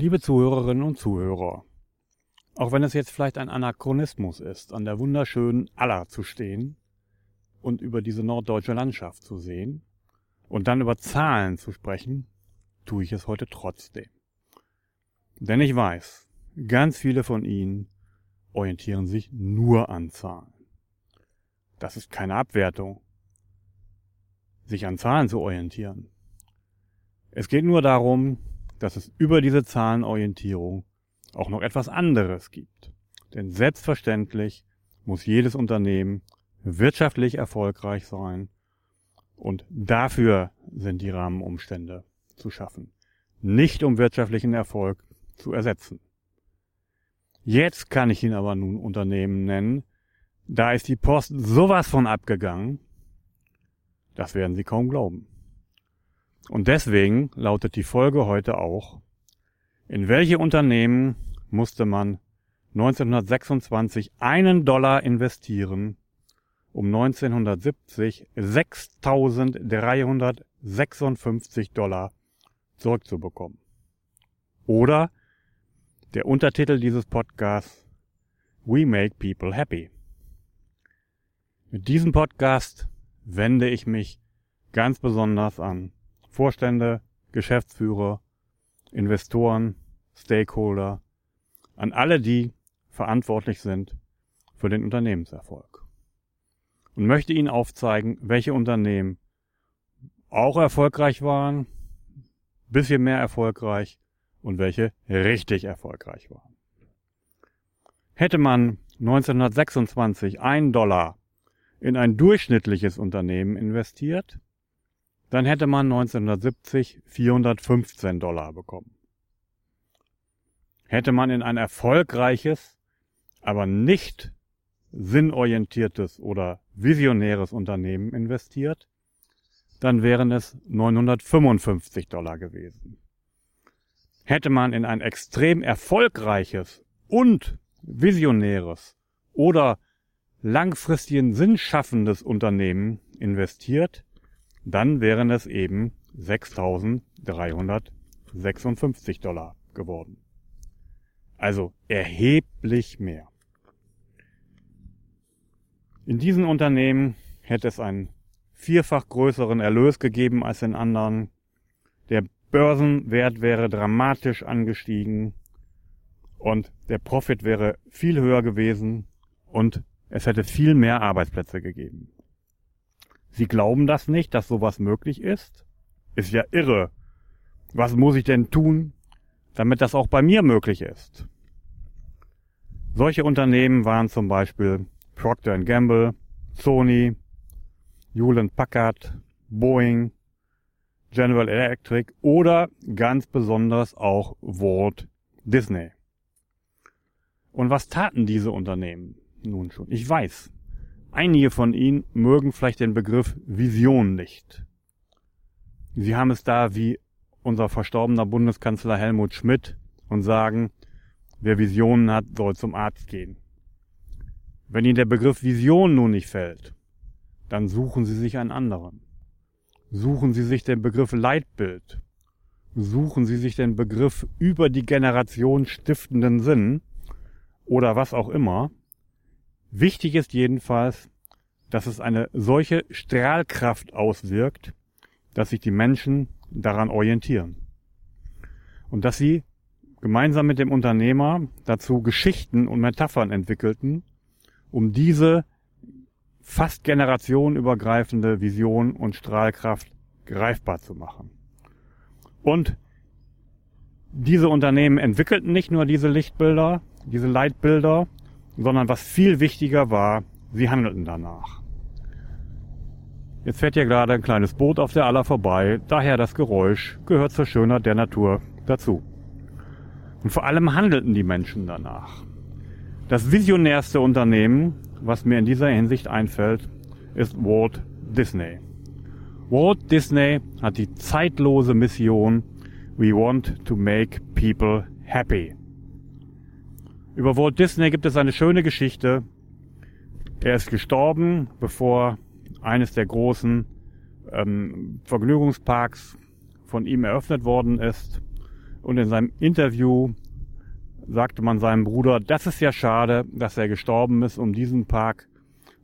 Liebe Zuhörerinnen und Zuhörer, auch wenn es jetzt vielleicht ein Anachronismus ist, an der wunderschönen Aller zu stehen und über diese norddeutsche Landschaft zu sehen und dann über Zahlen zu sprechen, tue ich es heute trotzdem. Denn ich weiß, ganz viele von Ihnen orientieren sich nur an Zahlen. Das ist keine Abwertung, sich an Zahlen zu orientieren. Es geht nur darum, dass es über diese Zahlenorientierung auch noch etwas anderes gibt. Denn selbstverständlich muss jedes Unternehmen wirtschaftlich erfolgreich sein und dafür sind die Rahmenumstände zu schaffen, nicht um wirtschaftlichen Erfolg zu ersetzen. Jetzt kann ich Ihnen aber nun Unternehmen nennen, da ist die Post sowas von abgegangen, das werden Sie kaum glauben. Und deswegen lautet die Folge heute auch, in welche Unternehmen musste man 1926 einen Dollar investieren, um 1970 6.356 Dollar zurückzubekommen. Oder der Untertitel dieses Podcasts We Make People Happy. Mit diesem Podcast wende ich mich ganz besonders an Vorstände, Geschäftsführer, Investoren, Stakeholder, an alle, die verantwortlich sind für den Unternehmenserfolg. Und möchte Ihnen aufzeigen, welche Unternehmen auch erfolgreich waren, bisschen mehr erfolgreich und welche richtig erfolgreich waren. Hätte man 1926 einen Dollar in ein durchschnittliches Unternehmen investiert, dann hätte man 1970 415 Dollar bekommen. Hätte man in ein erfolgreiches, aber nicht sinnorientiertes oder visionäres Unternehmen investiert, dann wären es 955 Dollar gewesen. Hätte man in ein extrem erfolgreiches und visionäres oder langfristigen sinnschaffendes Unternehmen investiert, dann wären es eben 6.356 Dollar geworden. Also erheblich mehr. In diesen Unternehmen hätte es einen vierfach größeren Erlös gegeben als in anderen. Der Börsenwert wäre dramatisch angestiegen und der Profit wäre viel höher gewesen und es hätte viel mehr Arbeitsplätze gegeben. Sie glauben das nicht, dass sowas möglich ist? Ist ja irre. Was muss ich denn tun, damit das auch bei mir möglich ist? Solche Unternehmen waren zum Beispiel Procter Gamble, Sony, Hewlett Packard, Boeing, General Electric oder ganz besonders auch Walt Disney. Und was taten diese Unternehmen nun schon? Ich weiß, Einige von Ihnen mögen vielleicht den Begriff Vision nicht. Sie haben es da wie unser verstorbener Bundeskanzler Helmut Schmidt und sagen, wer Visionen hat, soll zum Arzt gehen. Wenn Ihnen der Begriff Vision nun nicht fällt, dann suchen Sie sich einen anderen. Suchen Sie sich den Begriff Leitbild. Suchen Sie sich den Begriff über die Generation stiftenden Sinn oder was auch immer Wichtig ist jedenfalls, dass es eine solche Strahlkraft auswirkt, dass sich die Menschen daran orientieren. Und dass sie gemeinsam mit dem Unternehmer dazu Geschichten und Metaphern entwickelten, um diese fast generationenübergreifende Vision und Strahlkraft greifbar zu machen. Und diese Unternehmen entwickelten nicht nur diese Lichtbilder, diese Leitbilder, sondern was viel wichtiger war, sie handelten danach. Jetzt fährt hier gerade ein kleines Boot auf der Aller vorbei, daher das Geräusch gehört zur Schönheit der Natur dazu. Und vor allem handelten die Menschen danach. Das visionärste Unternehmen, was mir in dieser Hinsicht einfällt, ist Walt Disney. Walt Disney hat die zeitlose Mission We want to make people happy. Über Walt Disney gibt es eine schöne Geschichte. Er ist gestorben, bevor eines der großen ähm, Vergnügungsparks von ihm eröffnet worden ist. Und in seinem Interview sagte man seinem Bruder, das ist ja schade, dass er gestorben ist, um diesen Park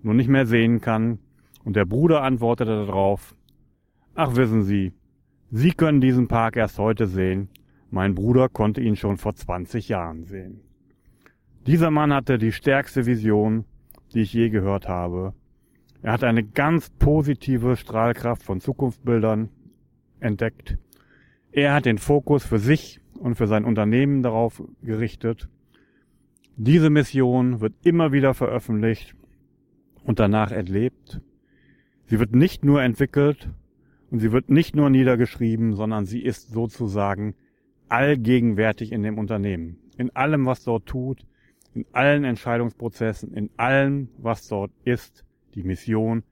nun nicht mehr sehen kann. Und der Bruder antwortete darauf, ach wissen Sie, Sie können diesen Park erst heute sehen. Mein Bruder konnte ihn schon vor 20 Jahren sehen. Dieser Mann hatte die stärkste Vision, die ich je gehört habe. Er hat eine ganz positive Strahlkraft von Zukunftsbildern entdeckt. Er hat den Fokus für sich und für sein Unternehmen darauf gerichtet. Diese Mission wird immer wieder veröffentlicht und danach entlebt. Sie wird nicht nur entwickelt und sie wird nicht nur niedergeschrieben, sondern sie ist sozusagen allgegenwärtig in dem Unternehmen. In allem, was dort tut, in allen Entscheidungsprozessen, in allem, was dort ist, die Mission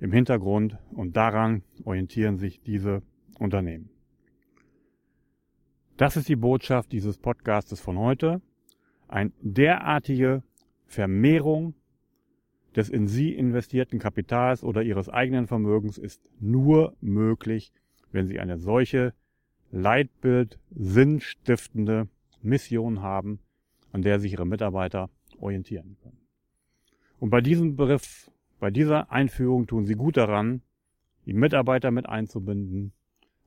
im Hintergrund und daran orientieren sich diese Unternehmen. Das ist die Botschaft dieses Podcastes von heute. Eine derartige Vermehrung des in Sie investierten Kapitals oder Ihres eigenen Vermögens ist nur möglich, wenn Sie eine solche Leitbild, sinnstiftende Mission haben, an der sich Ihre Mitarbeiter orientieren können. Und bei diesem Begriff, bei dieser Einführung tun Sie gut daran, die Mitarbeiter mit einzubinden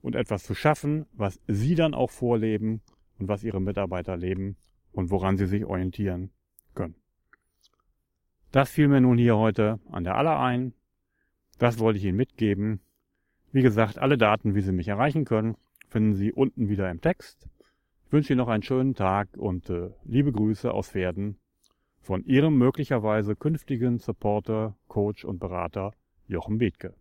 und etwas zu schaffen, was Sie dann auch vorleben und was Ihre Mitarbeiter leben und woran sie sich orientieren können. Das fiel mir nun hier heute an der Aller ein. Das wollte ich Ihnen mitgeben. Wie gesagt, alle Daten, wie Sie mich erreichen können, finden Sie unten wieder im Text. Ich wünsche Ihnen noch einen schönen Tag und äh, liebe Grüße aus Pferden von Ihrem möglicherweise künftigen Supporter, Coach und Berater Jochen Bethke.